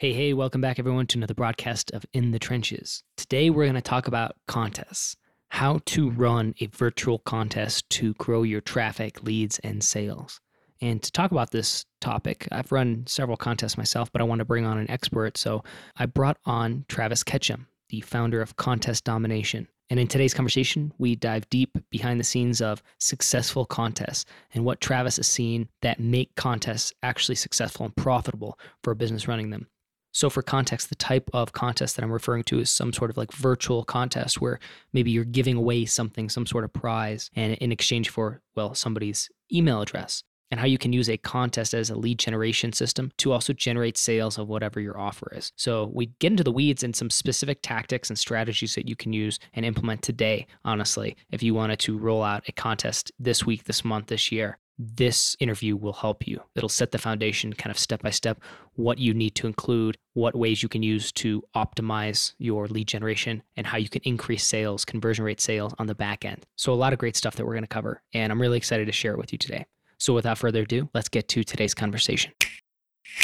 Hey, hey, welcome back, everyone, to another broadcast of In the Trenches. Today, we're going to talk about contests, how to run a virtual contest to grow your traffic, leads, and sales. And to talk about this topic, I've run several contests myself, but I want to bring on an expert. So I brought on Travis Ketchum, the founder of Contest Domination. And in today's conversation, we dive deep behind the scenes of successful contests and what Travis has seen that make contests actually successful and profitable for a business running them. So, for context, the type of contest that I'm referring to is some sort of like virtual contest where maybe you're giving away something, some sort of prize, and in exchange for, well, somebody's email address. And how you can use a contest as a lead generation system to also generate sales of whatever your offer is. So, we get into the weeds and some specific tactics and strategies that you can use and implement today, honestly, if you wanted to roll out a contest this week, this month, this year this interview will help you. It'll set the foundation kind of step by step what you need to include, what ways you can use to optimize your lead generation, and how you can increase sales, conversion rate sales on the back end. So, a lot of great stuff that we're going to cover, and I'm really excited to share it with you today. So, without further ado, let's get to today's conversation.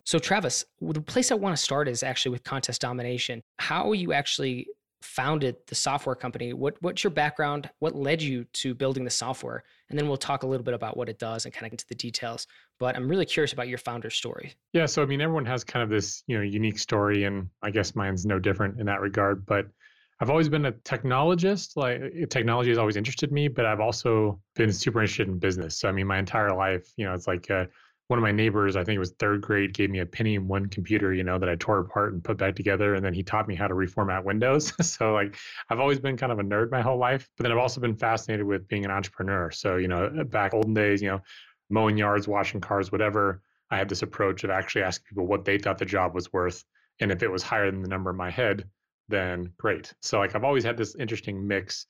So, Travis, the place I want to start is actually with contest domination. How you actually founded the software company. What what's your background? What led you to building the software? And then we'll talk a little bit about what it does and kind of into the details. But I'm really curious about your founder story. Yeah, so I mean everyone has kind of this, you know, unique story and I guess mine's no different in that regard, but I've always been a technologist. Like eh, technology has always interested me, but I've also been super interested in business. So I mean, my entire life, you know, it's like uh, one of my neighbors, I think it was third grade, gave me a Pentium one computer, you know, that I tore apart and put back together. And then he taught me how to reformat Windows. so like I've always been kind of a nerd my whole life. But then I've also been fascinated with being an entrepreneur. So, you know, back olden days, you know, mowing yards, washing cars, whatever, I had this approach of actually asking people what they thought the job was worth. And if it was higher than the number in my head, then great. So like I've always had this interesting mix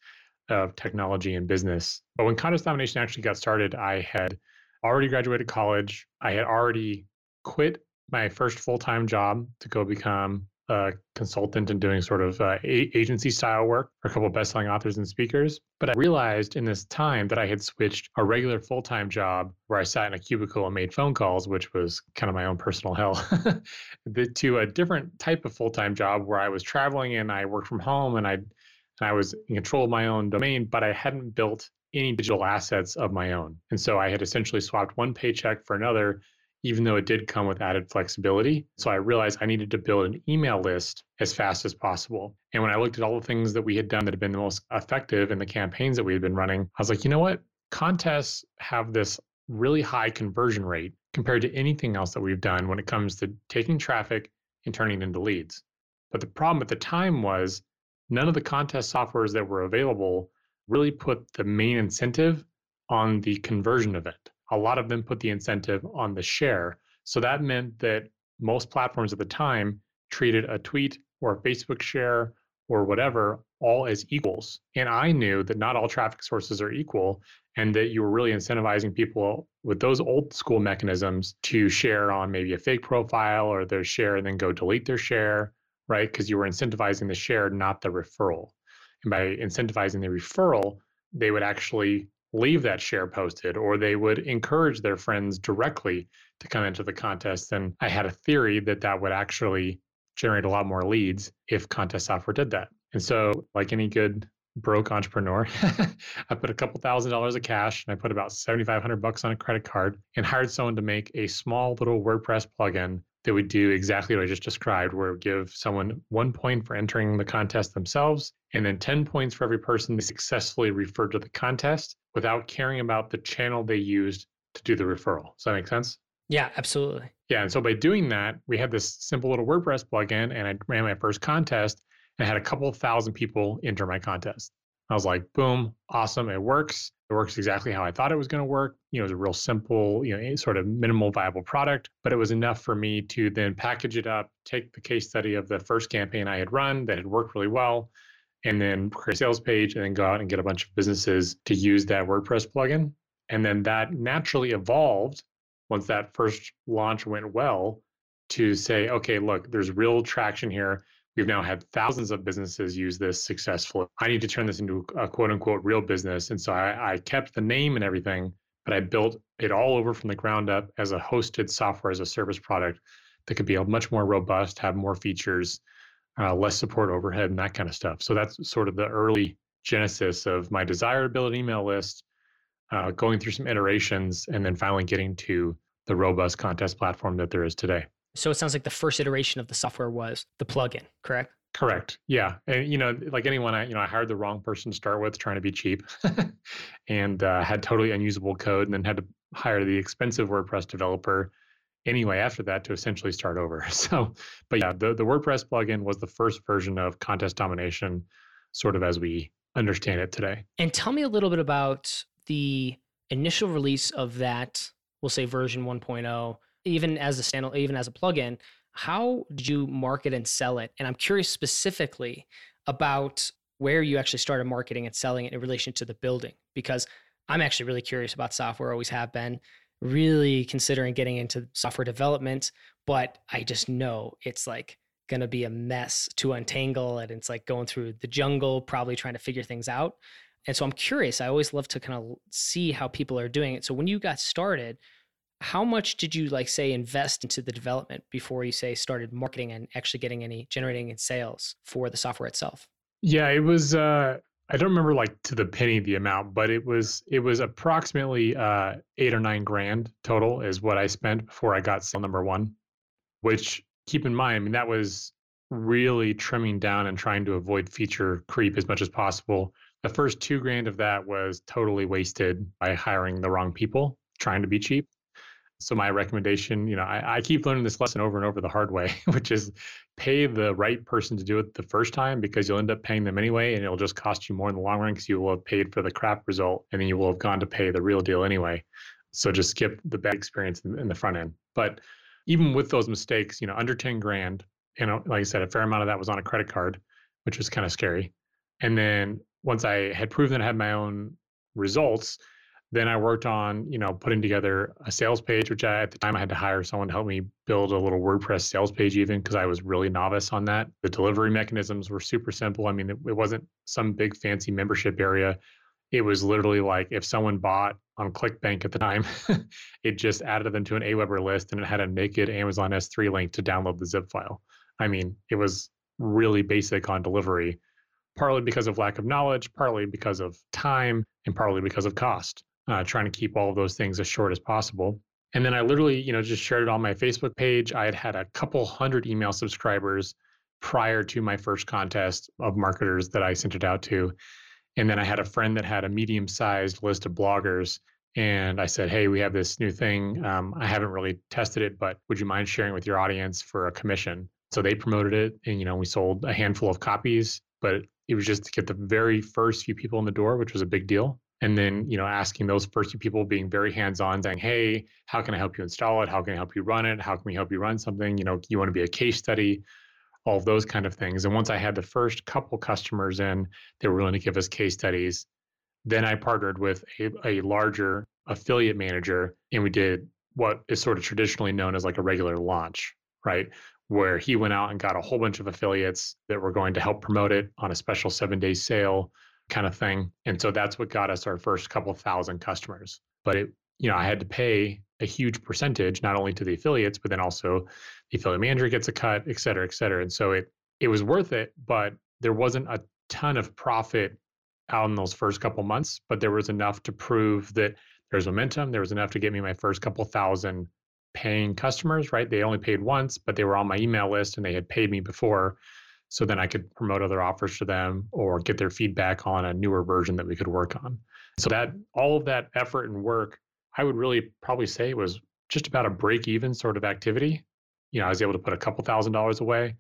of technology and business. But when Contest Domination actually got started, I had already graduated college. I had already quit my first full time job to go become a consultant and doing sort of uh, agency style work for a couple of best-selling authors and speakers. But I realized in this time that I had switched a regular full-time job where I sat in a cubicle and made phone calls, which was kind of my own personal hell, to a different type of full-time job where I was traveling and I worked from home and I and I was in control of my own domain, but I hadn't built any digital assets of my own. And so I had essentially swapped one paycheck for another, even though it did come with added flexibility. So I realized I needed to build an email list as fast as possible. And when I looked at all the things that we had done that had been the most effective in the campaigns that we had been running, I was like, you know what? Contests have this really high conversion rate compared to anything else that we've done when it comes to taking traffic and turning it into leads. But the problem at the time was none of the contest softwares that were available really put the main incentive on the conversion event. A lot of them put the incentive on the share. So that meant that most platforms at the time treated a tweet or a Facebook share or whatever all as equals. And I knew that not all traffic sources are equal and that you were really incentivizing people with those old school mechanisms to share on maybe a fake profile or their share and then go delete their share, right? Because you were incentivizing the share, not the referral. And by incentivizing the referral, they would actually leave that share posted or they would encourage their friends directly to come into the contest. And I had a theory that that would actually generate a lot more leads if contest software did that. And so, like any good broke entrepreneur, I put a couple thousand dollars of cash and I put about 7,500 bucks on a credit card and hired someone to make a small little WordPress plugin that would do exactly what I just described, where it would give someone one point for entering the contest themselves, and then 10 points for every person they successfully referred to the contest without caring about the channel they used to do the referral. Does that make sense? Yeah, absolutely. Yeah. And so by doing that, we had this simple little WordPress plugin, and I ran my first contest and had a couple thousand people enter my contest. I was like, boom, awesome. It works. It works exactly how I thought it was going to work. You know, it was a real simple, you know, eh, sort of minimal viable product, but it was enough for me to then package it up, take the case study of the first campaign I had run that had worked really well, and then create a sales page and then go out and get a bunch of businesses to use that WordPress plugin. And then that naturally evolved once that first launch went well to say, okay, look, there's real traction here. We've now had thousands of businesses use this successfully. I need to turn this into a quote unquote real business. And so I, I kept the name and everything, but I built it all over from the ground up as a hosted software as a service product that could be much more robust, have more features, uh, less support overhead, and that kind of stuff. So that's sort of the early genesis of my desire to build an email list, uh, going through some iterations, and then finally getting to the robust contest platform that there is today. So it sounds like the first iteration of the software was the plugin, correct? Correct. Yeah, and you know, like anyone, I you know, I hired the wrong person to start with, trying to be cheap, and uh, had totally unusable code, and then had to hire the expensive WordPress developer anyway after that to essentially start over. So, but yeah, the the WordPress plugin was the first version of contest domination, sort of as we understand it today. And tell me a little bit about the initial release of that. We'll say version 1.0 even as a standalone, even as a plugin, how did you market and sell it? And I'm curious specifically about where you actually started marketing and selling it in relation to the building, because I'm actually really curious about software, always have been, really considering getting into software development, but I just know it's like going to be a mess to untangle and it's like going through the jungle, probably trying to figure things out. And so I'm curious. I always love to kind of see how people are doing it. So when you got started, how much did you like say invest into the development before you say started marketing and actually getting any generating in sales for the software itself? Yeah it was uh i don't remember like to the penny the amount but it was it was approximately uh eight or nine grand total is what i spent before i got sale number one which keep in mind i mean that was really trimming down and trying to avoid feature creep as much as possible. The first two grand of that was totally wasted by hiring the wrong people trying to be cheap so my recommendation, you know, I, I, keep learning this lesson over and over the hard way, which is pay the right person to do it the first time because you'll end up paying them anyway, and it'll just cost you more in the long run because you will have paid for the crap result, and then you will have gone to pay the real deal anyway. So just skip the bad experience in, in the front end. But even with those mistakes, you know, under ten grand, you know, like I said, a fair amount of that was on a credit card, which was kind of scary. And then once I had proven that I had my own results, then I worked on, you know, putting together a sales page, which I, at the time I had to hire someone to help me build a little WordPress sales page, even because I was really novice on that. The delivery mechanisms were super simple. I mean, it, it wasn't some big fancy membership area. It was literally like if someone bought on ClickBank at the time, it just added them to an Aweber list and it had a naked Amazon S3 link to download the zip file. I mean, it was really basic on delivery, partly because of lack of knowledge, partly because of time, and partly because of cost uh, trying to keep all of those things as short as possible. And then I literally, you know, just shared it on my Facebook page. I had had a couple hundred email subscribers prior to my first contest of marketers that I sent it out to. And then I had a friend that had a medium sized list of bloggers. And I said, Hey, we have this new thing. Um, I haven't really tested it, but would you mind sharing with your audience for a commission? So they promoted it and, you know, we sold a handful of copies, but it was just to get the very first few people in the door, which was a big deal and then you know asking those first few people being very hands-on saying hey how can i help you install it? How can i help you run it? How can we help you run something? You know you want to be a case study all those kind of things. And once i had the first couple customers in they were willing to give us case studies. Then i partnered with a, a larger affiliate manager and we did what is sort of traditionally known as like a regular launch right? Where he went out and got a whole bunch of affiliates that were going to help promote it on a special seven day sale kind of thing. And so that's what got us our first couple thousand customers. But it, you know, I had to pay a huge percentage, not only to the affiliates, but then also the affiliate manager gets a cut, et cetera, et cetera. And so it it was worth it, but there wasn't a ton of profit out in those first couple months, but there was enough to prove that there's momentum. There was enough to get me my first couple thousand paying customers, right? They only paid once, but they were on my email list and they had paid me before so then I could promote other offers to them or get their feedback on a newer version that we could work on. So that all of that effort and work, I would really probably say was just about a break even sort of activity. You know, I was able to put a couple thousand dollars away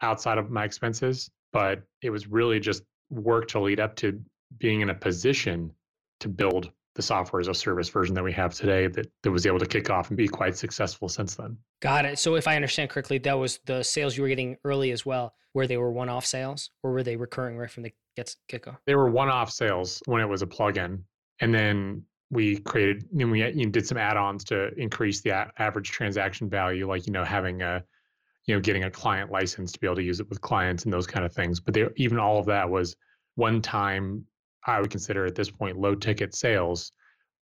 outside of my expenses, but it was really just work to lead up to being in a position to build the software as a service version that we have today that, that was able to kick off and be quite successful since then. Got it. So if I understand correctly, that was the sales you were getting early as well, where they were one-off sales, or were they recurring right from the get kickoff? They were one-off sales when it was a plugin, and then we created, and we you know, did some add-ons to increase the a- average transaction value, like you know having a, you know, getting a client license to be able to use it with clients and those kind of things. But they, even all of that was one-time I would consider at this point low ticket sales,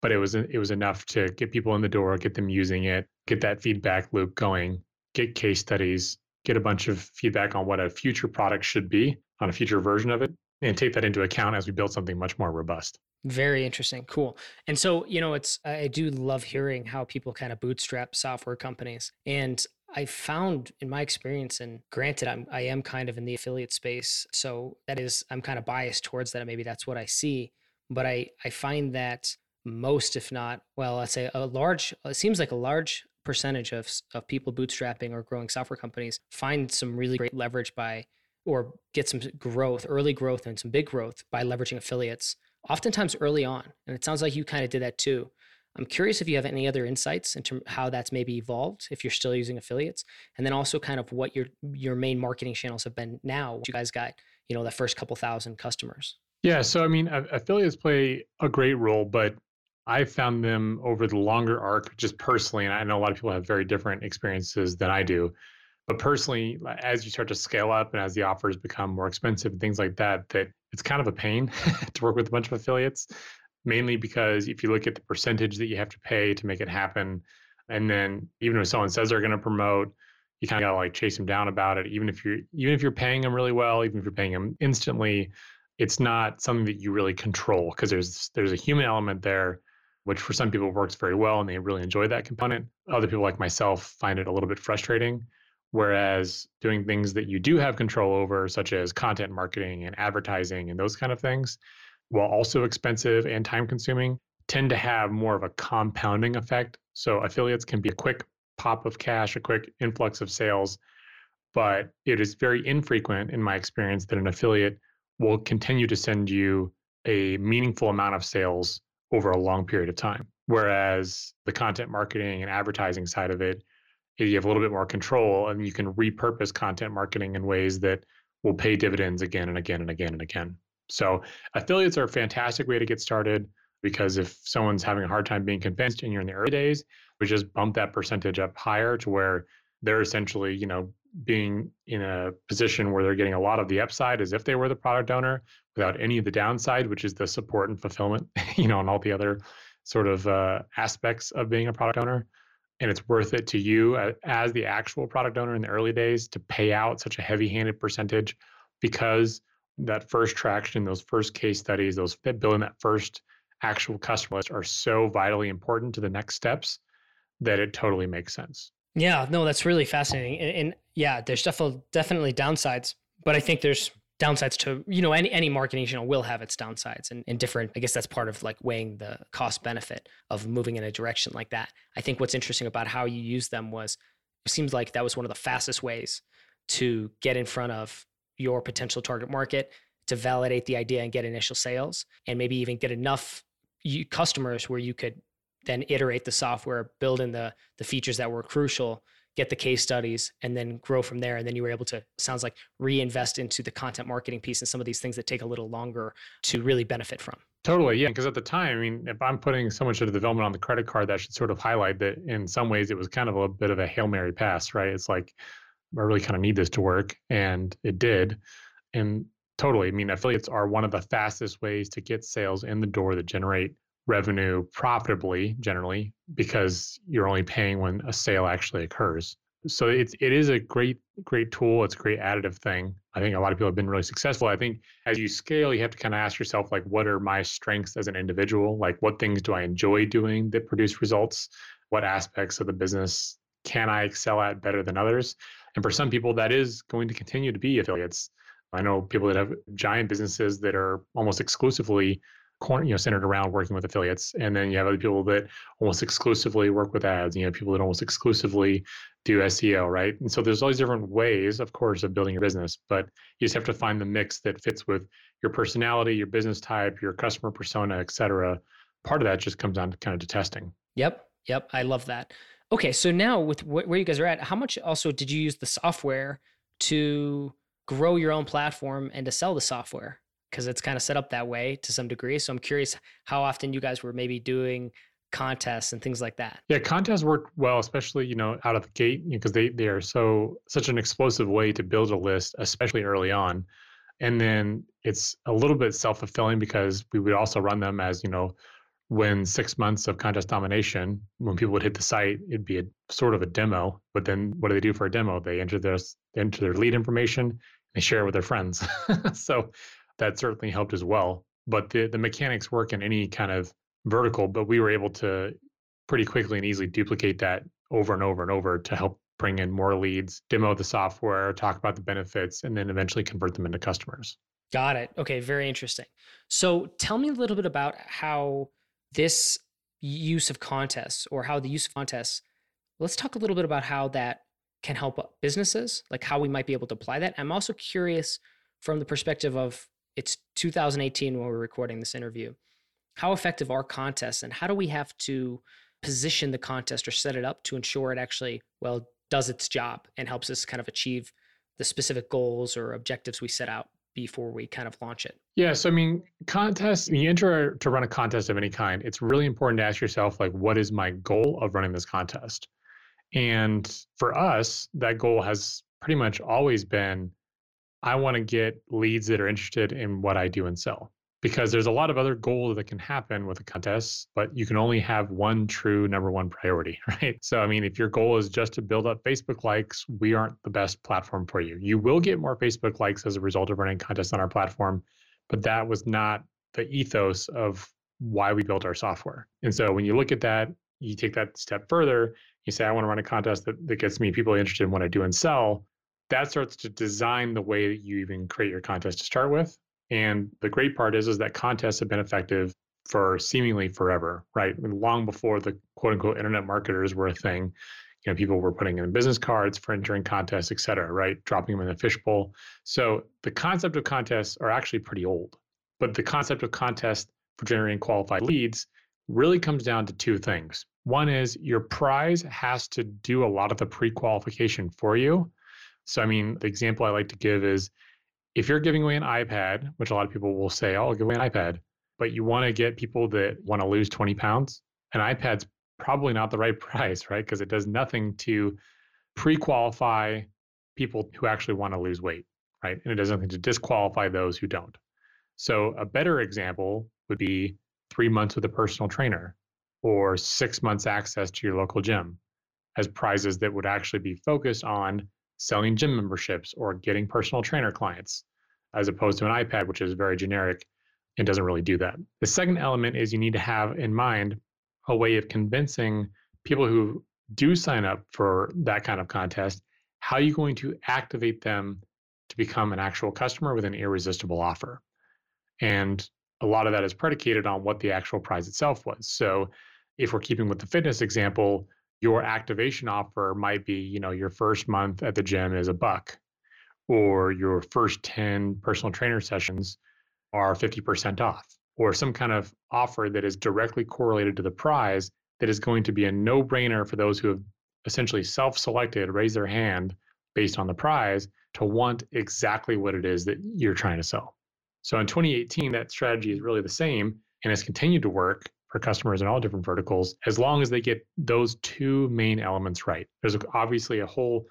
but it was it was enough to get people in the door, get them using it, get that feedback loop going, get case studies, get a bunch of feedback on what a future product should be on a future version of it, and take that into account as we build something much more robust. Very interesting. Cool. And so, you know, it's, I do love hearing how people kind of bootstrap software companies. And I found in my experience, and granted, I'm, I am kind of in the affiliate space. So that is, I'm kind of biased towards that. Maybe that's what I see. But I, I find that most, if not, well, let's say a large, it seems like a large percentage of, of people bootstrapping or growing software companies find some really great leverage by, or get some growth, early growth and some big growth by leveraging affiliates, oftentimes early on. And it sounds like you kind of did that too. I'm curious if you have any other insights into how that's maybe evolved if you're still using affiliates, and then also kind of what your your main marketing channels have been now. You guys got you know the first couple thousand customers. Yeah, so I mean, affiliates play a great role, but I found them over the longer arc, just personally, and I know a lot of people have very different experiences than I do. But personally, as you start to scale up and as the offers become more expensive and things like that, that it's kind of a pain to work with a bunch of affiliates, mainly because if you look at the percentage that you have to pay to make it happen, and then even if someone says they're going to promote, you kind of got to like chase them down about it. Even if you're even if you're paying them really well, even if you're paying them instantly, it's not something that you really control because there's there's a human element there which for some people works very well and they really enjoy that component. Other people, like myself, find it a little bit frustrating. Whereas doing things that you do have control over, such as content marketing and advertising and those kind of things, while also expensive and time consuming, tend to have more of a compounding effect. So affiliates can be a quick pop of cash, a quick influx of sales, but it is very infrequent in my experience that an affiliate will continue to send you a meaningful amount of sales over a long period of time. Whereas the content marketing and advertising side of it, eh, you have a little bit more control and you can repurpose content marketing in ways that will pay dividends again and again and again and again. So affiliates are a fantastic way to get started because if someone's having a hard time being convinced and you're in the early days, we just bump that percentage up higher to where they're essentially, you know, being in a position where they're getting a lot of the upside as if they were the product owner without any of the downside, which is the support and fulfillment, you know, and all the other sort of uh, aspects of being a product owner. And it's worth it to you as the actual product owner in the early days to pay out such a heavy handed percentage because that first traction, those first case studies, those building that first actual customer list are so vitally important to the next steps that it totally makes sense. Yeah, no, that's really fascinating. And, and yeah, there's definitely definitely downsides, but I think there's downsides to you know any any marketing channel will have its downsides and, and different i guess that's part of like weighing the cost benefit of moving in a direction like that i think what's interesting about how you use them was it seems like that was one of the fastest ways to get in front of your potential target market to validate the idea and get initial sales and maybe even get enough customers where you could then iterate the software, build in the the features that were crucial, get the case studies, and then grow from there. And then you were able to sounds like reinvest into the content marketing piece and some of these things that take a little longer to really benefit from. Totally, yeah. Because at the time, I mean, if I'm putting so much of the development on the credit card, that should sort of highlight that in some ways it was kind of a bit of a hail mary pass, right? It's like I really kind of need this to work, and it did. And totally, I mean, affiliates are one of the fastest ways to get sales in the door that generate revenue profitably generally because you're only paying when a sale actually occurs. So it's it is a great great tool. It's a great additive thing. I think a lot of people have been really successful. I think as you scale, you have to kind of ask yourself like, what are my strengths as an individual? Like, what things do I enjoy doing that produce results? What aspects of the business can I excel at better than others? And for some people, that is going to continue to be affiliates. I know people that have giant businesses that are almost exclusively you know, centered around working with affiliates. And then you have other people that almost exclusively work with ads. You know, people that almost exclusively do SEO, right? And so there's all these different ways, of course, of building your business, but you just have to find the mix that fits with your personality, your business type, your customer persona, et cetera. Part of that just comes down to kind of to testing. Yep. Yep. I love that. Okay. So now with wh- where you guys are at, how much also did you use the software to grow your own platform and to sell the software? because it's kind of set up that way to some degree. So I'm curious how often you guys were maybe doing contests and things like that. Yeah, contests work well, especially you know out of the gate because you know, they they are so such an explosive way to build a list, especially early on. And then it's a little bit self fulfilling because we would also run them as you know when six months of contest domination, when people would hit the site, it'd be a sort of a demo. But then what do they do for a demo? They enter their enter their lead information, they share it with their friends. so that certainly helped as well. But the the mechanics work in any kind of vertical, but we were able to pretty quickly and easily duplicate that over and over and over to help bring in more leads, demo the software, talk about the benefits, and then eventually convert them into customers. Got it. Okay, very interesting. So tell me a little bit about how this use of contests or how the use of contests, let's talk a little bit about how that can help businesses, like how we might be able to apply that. I'm also curious from the perspective of it's 2018 when we're recording this interview. How effective are contests and how do we have to position the contest or set it up to ensure it actually, well, does its job and helps us kind of achieve the specific goals or objectives we set out before we kind of launch it? Yeah, so I mean, contests, when you enter to run a contest of any kind, it's really important to ask yourself, like, what is my goal of running this contest? And for us, that goal has pretty much always been I want to get leads that are interested in what I do and sell because there's a lot of other goals that can happen with a contest, but you can only have one true number one priority, right? So, I mean, if your goal is just to build up Facebook likes, we aren't the best platform for you. You will get more Facebook likes as a result of running contests on our platform, but that was not the ethos of why we built our software. And so, when you look at that, you take that step further, you say, I want to run a contest that, that gets me people interested in what I do and sell. That starts to design the way that you even create your contest to start with and the great part is, is that contests have been effective for seemingly forever, right? I mean, long before the quote unquote internet marketers were a thing. You know, people were putting in business cards for entering contests, et cetera, right? Dropping them in a fishbowl. So the concept of contests are actually pretty old. But the concept of contests for generating qualified leads really comes down to two things. One is your prize has to do a lot of the pre qualification for you. So, I mean, the example I like to give is if you're giving away an iPad, which a lot of people will say, oh, I'll give away an iPad, but you want to get people that want to lose 20 pounds, an iPad's probably not the right price, right? Because it does nothing to pre qualify people who actually want to lose weight, right? And it does nothing to disqualify those who don't. So a better example would be three months with a personal trainer or six months access to your local gym as prizes that would actually be focused on selling gym memberships or getting personal trainer clients, as opposed to an iPad, which is very generic and doesn't really do that. The second element is you need to have in mind a way of convincing people who do sign up for that kind of contest how are you going to activate them to become an actual customer with an irresistible offer. And a lot of that is predicated on what the actual prize itself was. So if we're keeping with the fitness example, your activation offer might be, you know, your first month at the gym is a buck, or your first 10 personal trainer sessions are 50% off, or some kind of offer that is directly correlated to the prize that is going to be a no brainer for those who have essentially self selected, raise their hand based on the prize to want exactly what it is that you're trying to sell. So in 2018, that strategy is really the same and has continued to work for customers in all different verticals as long as they get those two main elements right. There's obviously a whole,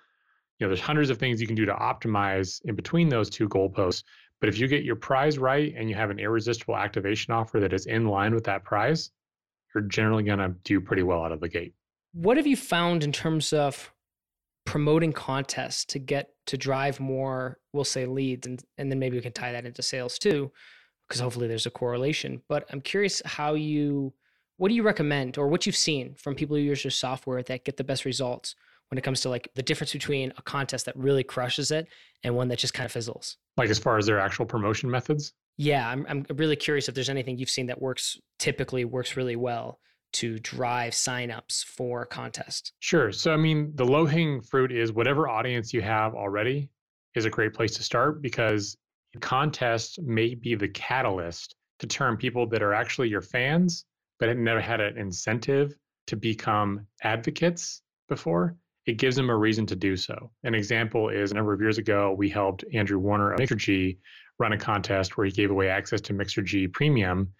you know, there's hundreds of things you can do to optimize in between those two goalposts. But if you get your prize right and you have an irresistible activation offer that is in line with that prize, you're generally going to do pretty well out of the gate. What have you found in terms of promoting contests to get to drive more, we'll say leads, and, and then maybe we can tie that into sales too? because hopefully there's a correlation. But I'm curious how you, what do you recommend or what you've seen from people who use your software that get the best results when it comes to like the difference between a contest that really crushes it and one that just kind of fizzles? Like as far as their actual promotion methods? Yeah, I'm, I'm really curious if there's anything you've seen that works, typically works really well to drive signups for a contest. Sure. So, I mean, the low hanging fruit is whatever audience you have already is a great place to start because contest may be the catalyst to turn people that are actually your fans, but have never had an incentive to become advocates before. It gives them a reason to do so. An example is a number of years ago, we helped Andrew Warner of Mixergy run a contest where he gave away access to Mixergy Premium.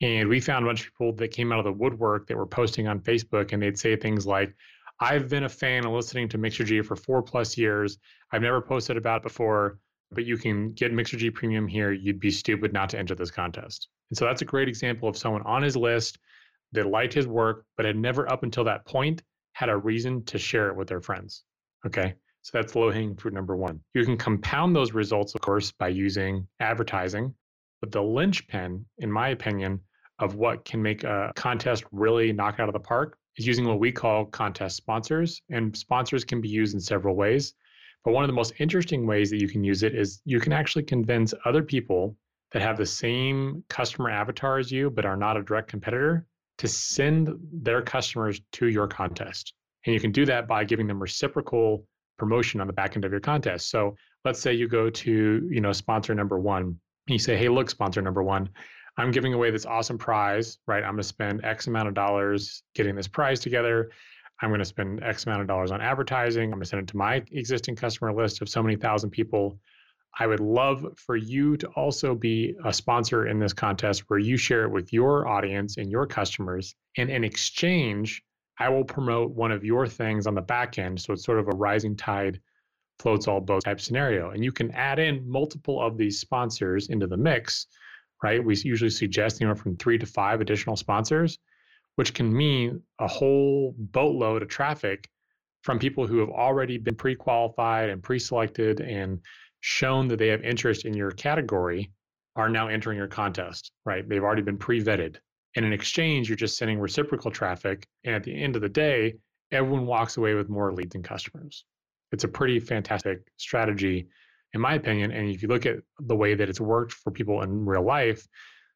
And we found a bunch of people that came out of the woodwork that were posting on Facebook and they'd say things like, I've been a fan of listening to Mixergy for four plus years. I've never posted about it before but you can get Mixergy Premium here. You'd be stupid not to enter this contest. And so that's a great example of someone on his list that liked his work, but had never up until that point had a reason to share it with their friends. Okay. So that's low hanging fruit number one. You can compound those results, of course, by using advertising. But the linchpin, in my opinion, of what can make a contest really knock out of the park is using what we call contest sponsors. And sponsors can be used in several ways. But one of the most interesting ways that you can use it is you can actually convince other people that have the same customer avatar as you, but are not a direct competitor, to send their customers to your contest. And you can do that by giving them reciprocal promotion on the back end of your contest. So let's say you go to, you know, sponsor number one. And you say, hey, look, sponsor number one, I'm giving away this awesome prize, right? I'm to spend X amount of dollars getting this prize together. I'm to spend X amount of dollars on advertising. I'm to send it to my existing customer list of so many thousand people. I would love for you to also be a sponsor in this contest where you share it with your audience and your customers. And in exchange, I will promote one of your things on the back end. So it's sort of a rising tide floats all boats type scenario. And you can add in multiple of these sponsors into the mix, right? We usually suggest anywhere from three to five additional sponsors, which can mean a whole boatload of traffic from people who have already been pre qualified and pre selected and shown that they have interest in your category are now entering your contest, right? They've already been pre vetted. And in exchange, you're just sending reciprocal traffic. And at the end of the day, everyone walks away with more leads and customers. It's a pretty fantastic strategy, in my opinion. And if you look at the way that it's worked for people in real life,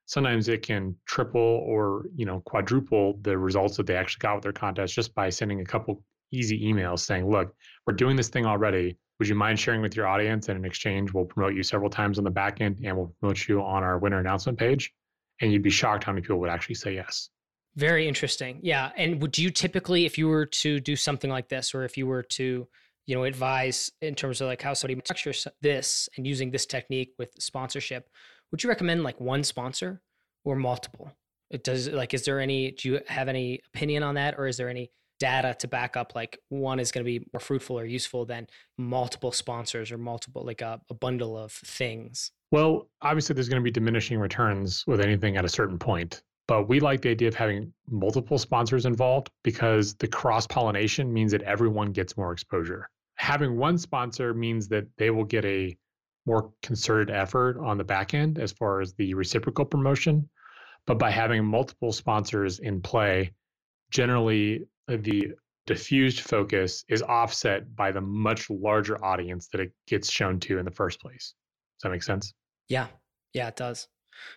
sometimes it can triple or you know quadruple the results that they actually got with their contest just by sending a couple easy emails saying, look, we're doing this thing already. Would you mind sharing with your audience? And in exchange, we'll promote you several times on the back end and we'll promote you on our winner announcement page and you'd be shocked how many people would actually say yes. Very interesting. Yeah. And would you typically, if you were to do something like this, or if you were to, you know, advise in terms of like how somebody structures this and using this technique with sponsorship, would you recommend like one sponsor or multiple? It does like, is there any, do you have any opinion on that? Or is there any data to back up like one is going to be more fruitful or useful than multiple sponsors or multiple, like a, a bundle of things? Well, obviously, there's going to be diminishing returns with anything at a certain point. But we like the idea of having multiple sponsors involved because the cross pollination means that everyone gets more exposure. Having one sponsor means that they will get a more concerted effort on the back end as far as the reciprocal promotion. But by having multiple sponsors in play, generally the diffused focus is offset by the much larger audience that it gets shown to in the first place. Does that make sense? Yeah. Yeah, it does.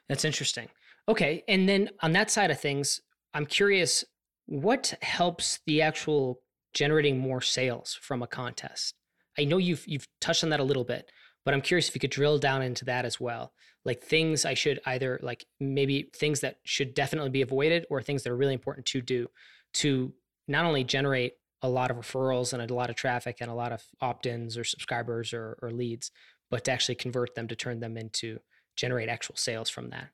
That's interesting. Okay. And then on that side of things, I'm curious what helps the actual generating more sales from a contest? I know you've you've touched on that a little bit, but I'm curious if you could drill down into that as well. Like things I should either like maybe things that should definitely be avoided or things that are really important to do to not only generate a lot of referrals and a lot of traffic and a lot of opt-ins or subscribers or, or leads, but to actually convert them to turn them into generate actual sales from that.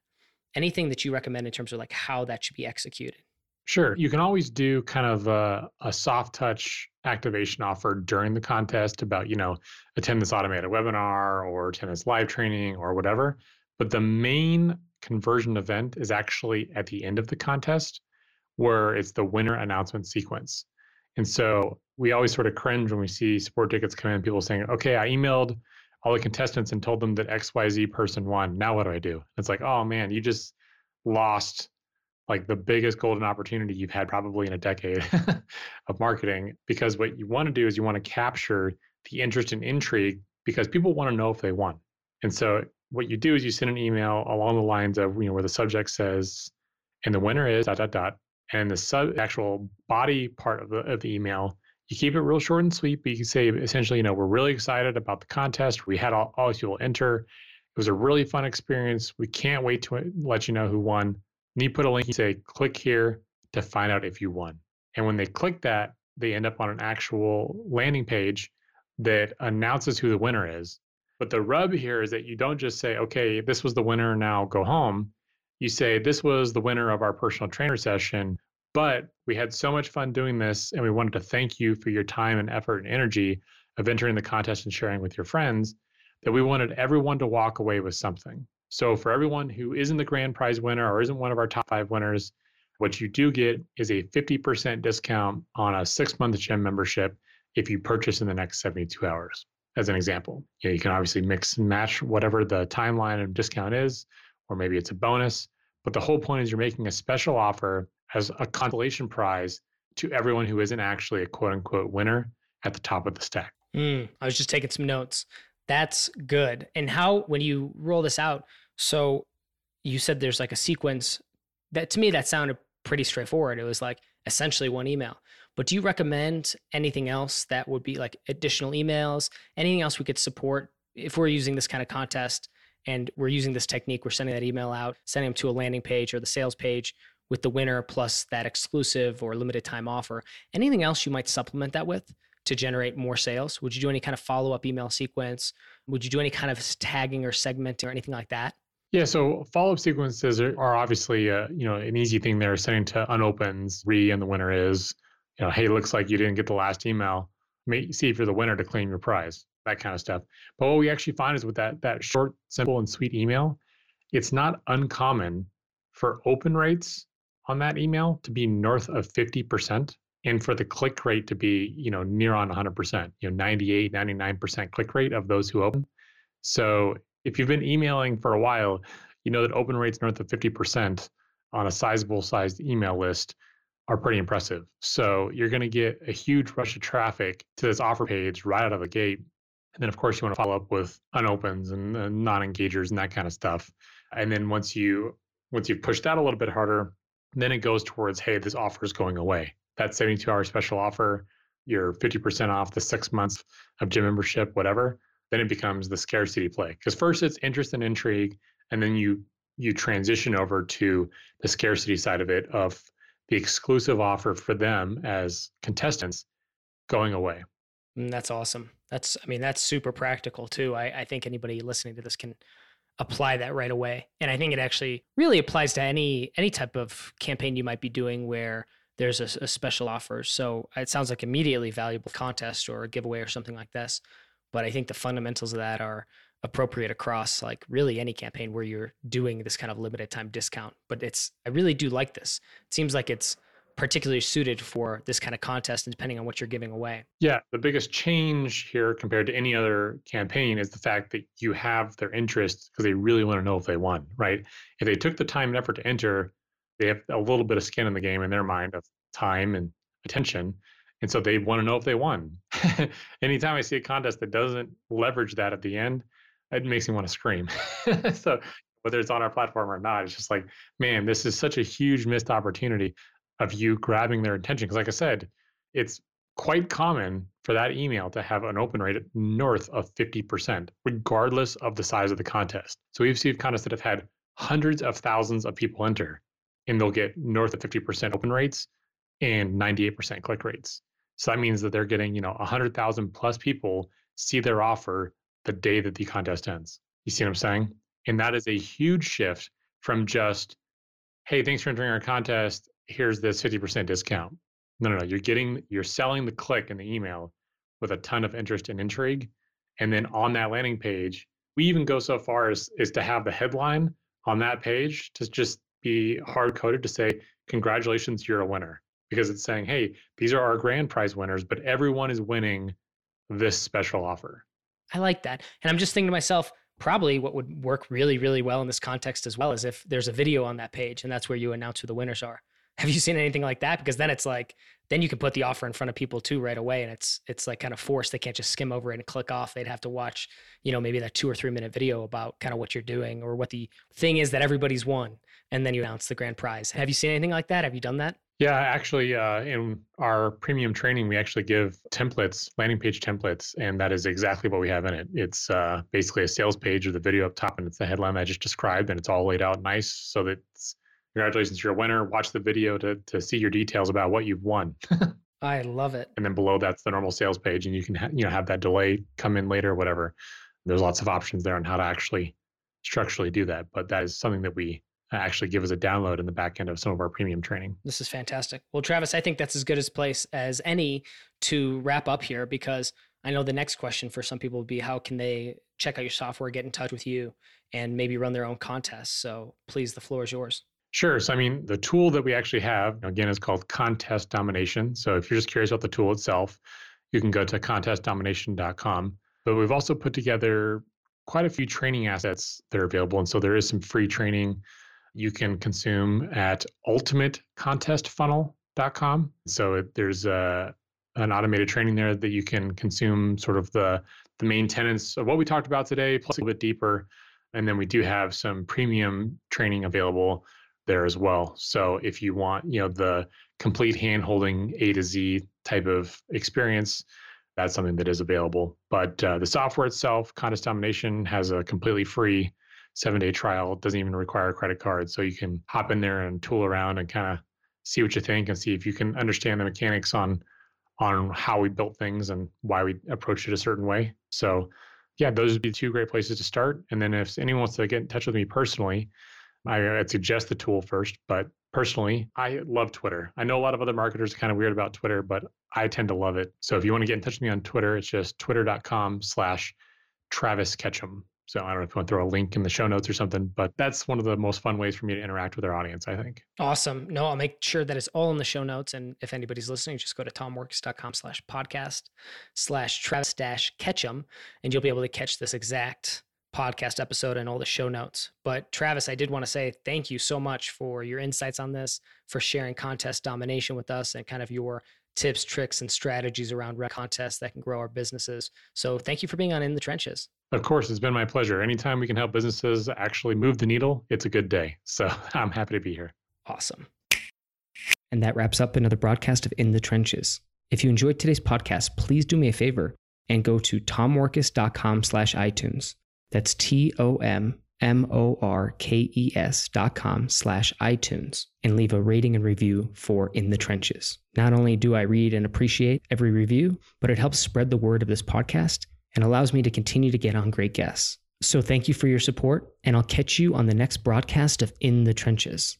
Anything that you recommend in terms of like how that should be executed? Sure. You can always do kind of a, a, soft touch activation offer during the contest about, you know, attend this automated webinar or attend this live training or whatever. But the main conversion event is actually at the end of the contest where it's the winner announcement sequence. And so we always sort of cringe when we see sport tickets come in, people saying, okay, I emailed all the contestants and told them that XYZ person won. Now what do I do? It's like, oh man, you just lost like the biggest golden opportunity you've had probably in a decade of marketing because what you want to do is you want to capture the interest and intrigue because people want to know if they won. And so what you do is you send an email along the lines of, you know, where the subject says, and the winner is dot dot dot. And the sub actual body part of the of the email you keep it real short and sweet, but you can say essentially, you know, we're really excited about the contest. We had all, all people enter. It was a really fun experience. We can't wait to uh, let you know who won. And you put a link, you say, click here to find out if you won. And when they click that, they end up on an actual landing page that announces who the winner is. But the rub here is that you don't just say, okay, this was the winner, now go home. You say, this was the winner of our personal trainer session. But we had so much fun doing this, and we wanted to thank you for your time and effort and energy of entering the contest and sharing with your friends that we wanted everyone to walk away with something. So, for everyone who isn't the grand prize winner or isn't one of our top five winners, What you do get is a 50% discount on a six month gym membership if you purchase in the next 72 hours, as an example. You, know, you can obviously mix and match whatever the timeline of discount is, or maybe it's a bonus. But the whole point is you're making a special offer as a consolation prize to everyone who isn't actually a quote unquote winner at the top of the stack. Mm, I was just taking some notes. That's good. And how, when you roll this out, so you said there's like a sequence that to me, that sounded pretty straightforward. It was like essentially one email. But do you recommend anything else that would be like additional emails, anything else we could support if we're using this kind of contest and we're using this technique? We're sending that email out, sending them to a landing page or the sales page with the winner plus that exclusive or limited time offer. Anything else you might supplement that with? to generate more sales? Would you do any kind of follow up email sequence? Would you do any kind of tagging or segmenting or anything like that? Yeah, so follow up sequences are, are obviously uh, you know an easy thing there. Sending to unopens, re, and the winner is you know, hey, looks like you didn't get the last email. May, see if you're the winner to claim your prize. That kind of stuff. But what we actually find is with that that short, simple, and sweet email, it's not uncommon for open rates on that email to be north of 50% and for the click rate to be you know near on 100% you know 98 99% click rate of those who open. So if you've been emailing for a while you know that open rates north of 50% on a sizable sized email list are pretty impressive. So you're going to get a huge rush of traffic to this offer page right out of the gate and then of course you want to follow up with unopens and, and non-engagers and that kind of stuff and then once you once you've pushed that a little bit harder then it goes towards hey this offer is going away that 72 hour special offer, you're 50% off the six months of gym membership, whatever, then it becomes the scarcity play. Because first it's interest and intrigue, and then you you transition over to the scarcity side of it of the exclusive offer for them as contestants going away. Mm, that's awesome. That's I mean that's super practical too. I, I think anybody listening to this can apply that right away. And I think it actually really applies to any any type of campaign you might be doing where there's a, a, special offer. So it sounds like immediately valuable contest or a giveaway or something like this. But I think the fundamentals of that are appropriate across like really any campaign where you're doing this kind of limited time discount. But it's I really do like this. It seems like it's particularly suited for this kind of contest and depending on what you're giving away. Yeah, the biggest change here compared to any other campaign is the fact that you have their interest because they really want to know if they won, right? If they took the time and effort to enter, they have a little bit of skin in the game in their mind of time and attention. And so they want to know if they won. Anytime I see a contest that doesn't leverage that at the end, it makes me want to scream. so whether it's on our platform or not, it's just like, man, this is such a huge missed opportunity of you grabbing their attention. Because like I said, it's quite common for that email to have an open rate north of 50%, regardless of the size of the contest. So we've seen contests that have had hundreds of thousands of people enter and they'll get north of 50% open rates and 98% click rates. So that means that they're getting, you know, 100,000 plus people see their offer the day that the contest ends. You see what I'm saying? And that is a huge shift from just, hey, thanks for entering our contest. Here's this 50% discount. No, no, no. You're getting, you're selling the click in the email with a ton of interest and intrigue. And then on that landing page, we even go so far as, is to have the headline on that page to just be hard coded to say, congratulations, you're a winner. Because it's saying, hey, these are our grand prize winners, but everyone is winning this special offer. I like that. And I'm just thinking to myself, probably what would work really, really well in this context as well is if there's a video on that page and that's where you announce who the winners are. Have you seen anything like that? Because then it's like, then you can put the offer in front of people too right away and it's it's like kind of forced. They can't just skim over it and click off. They'd have to watch you know maybe that two or three minute video about kind of what you're doing or what the thing is that everybody's won and then you announce the grand prize. Have you seen anything like that? Have you done that? Yeah actually uh, in our premium training we actually give templates landing page templates and that is exactly what we have in it. It's uh, basically a sales page with a video up top and it's the headline i just described and it's all laid out nice so that it's congratulations, you're a winner. Watch the video to, to see your details about what you've won. I love it. And then below that's the normal sales page, and you can ha- you know have that delay come in later, whatever. There's lots of options there on how to actually structurally do that, but that is something that we uh, actually give as a download in the back end of some of our premium training. This is fantastic. Well, Travis, I think that's as good a place as any to wrap up here because I know the next question for some people would be how can they check out your software, get in touch with you, and maybe run their own contests. So please, the floor is yours. Sure. So, I mean, the tool that we actually have, again, is called Contest Domination. So, if you're just curious about the tool itself, you can go to contestdomination.com. But we've also put together quite a few training assets that are available. And so, there is some free training you can consume at ultimatecontestfunnel.com. So, it, there's a, an automated training there that you can consume sort of the, the main tenets of what we talked about today, plus a little bit deeper. And then we do have some premium training available there as well. So if you want, you know, the complete hand holding A to Z type of experience, that's something that is available. But uh, the software itself, Contest Domination, has a completely free seven day trial. It doesn't even require a credit card. So you can hop in there and tool around and kind of see what you think and see if you can understand the mechanics on on how we built things and why we approached it a certain way. So yeah, those would be two great places to start. And then if anyone wants to get in touch with me personally, I, uh, I'd suggest the tool first, but personally, I love Twitter. I know a lot of other marketers are kind of weird about Twitter, but I tend to love it. So if you want to get in touch with me on Twitter, it's just twitter.com slash Travis Ketchum. So I don't know if you want to throw a link in the show notes or something, but that's one of the most fun ways for me to interact with our audience, I think. Awesome. No, I'll make sure that it's all in the show notes. And if anybody's listening, just go to tommorkes.com slash podcast slash Travis dash Ketchum, and you'll be able to catch this exact podcast episode and all the show notes. But Travis, I did want to say thank you so much for your insights on this, for sharing contest domination with us and kind of your tips, tricks, and strategies around contests that can grow our businesses. So thank you for being on In the Trenches. Of course, it's been my pleasure. Anytime we can help businesses actually move the needle, it's a good day. So I'm happy to be here. Awesome. And that wraps up another broadcast of In the Trenches. If you enjoyed today's podcast, please do me a favor and go to tommorkes.com slash iTunes. That's T O M M O R K E S dot com slash iTunes and leave a rating and review for In the Trenches. Not only do I read and appreciate every review, but it helps spread the word of this podcast and allows me to continue to get on great guests. So thank you for your support, and I'll catch you on the next broadcast of In the Trenches.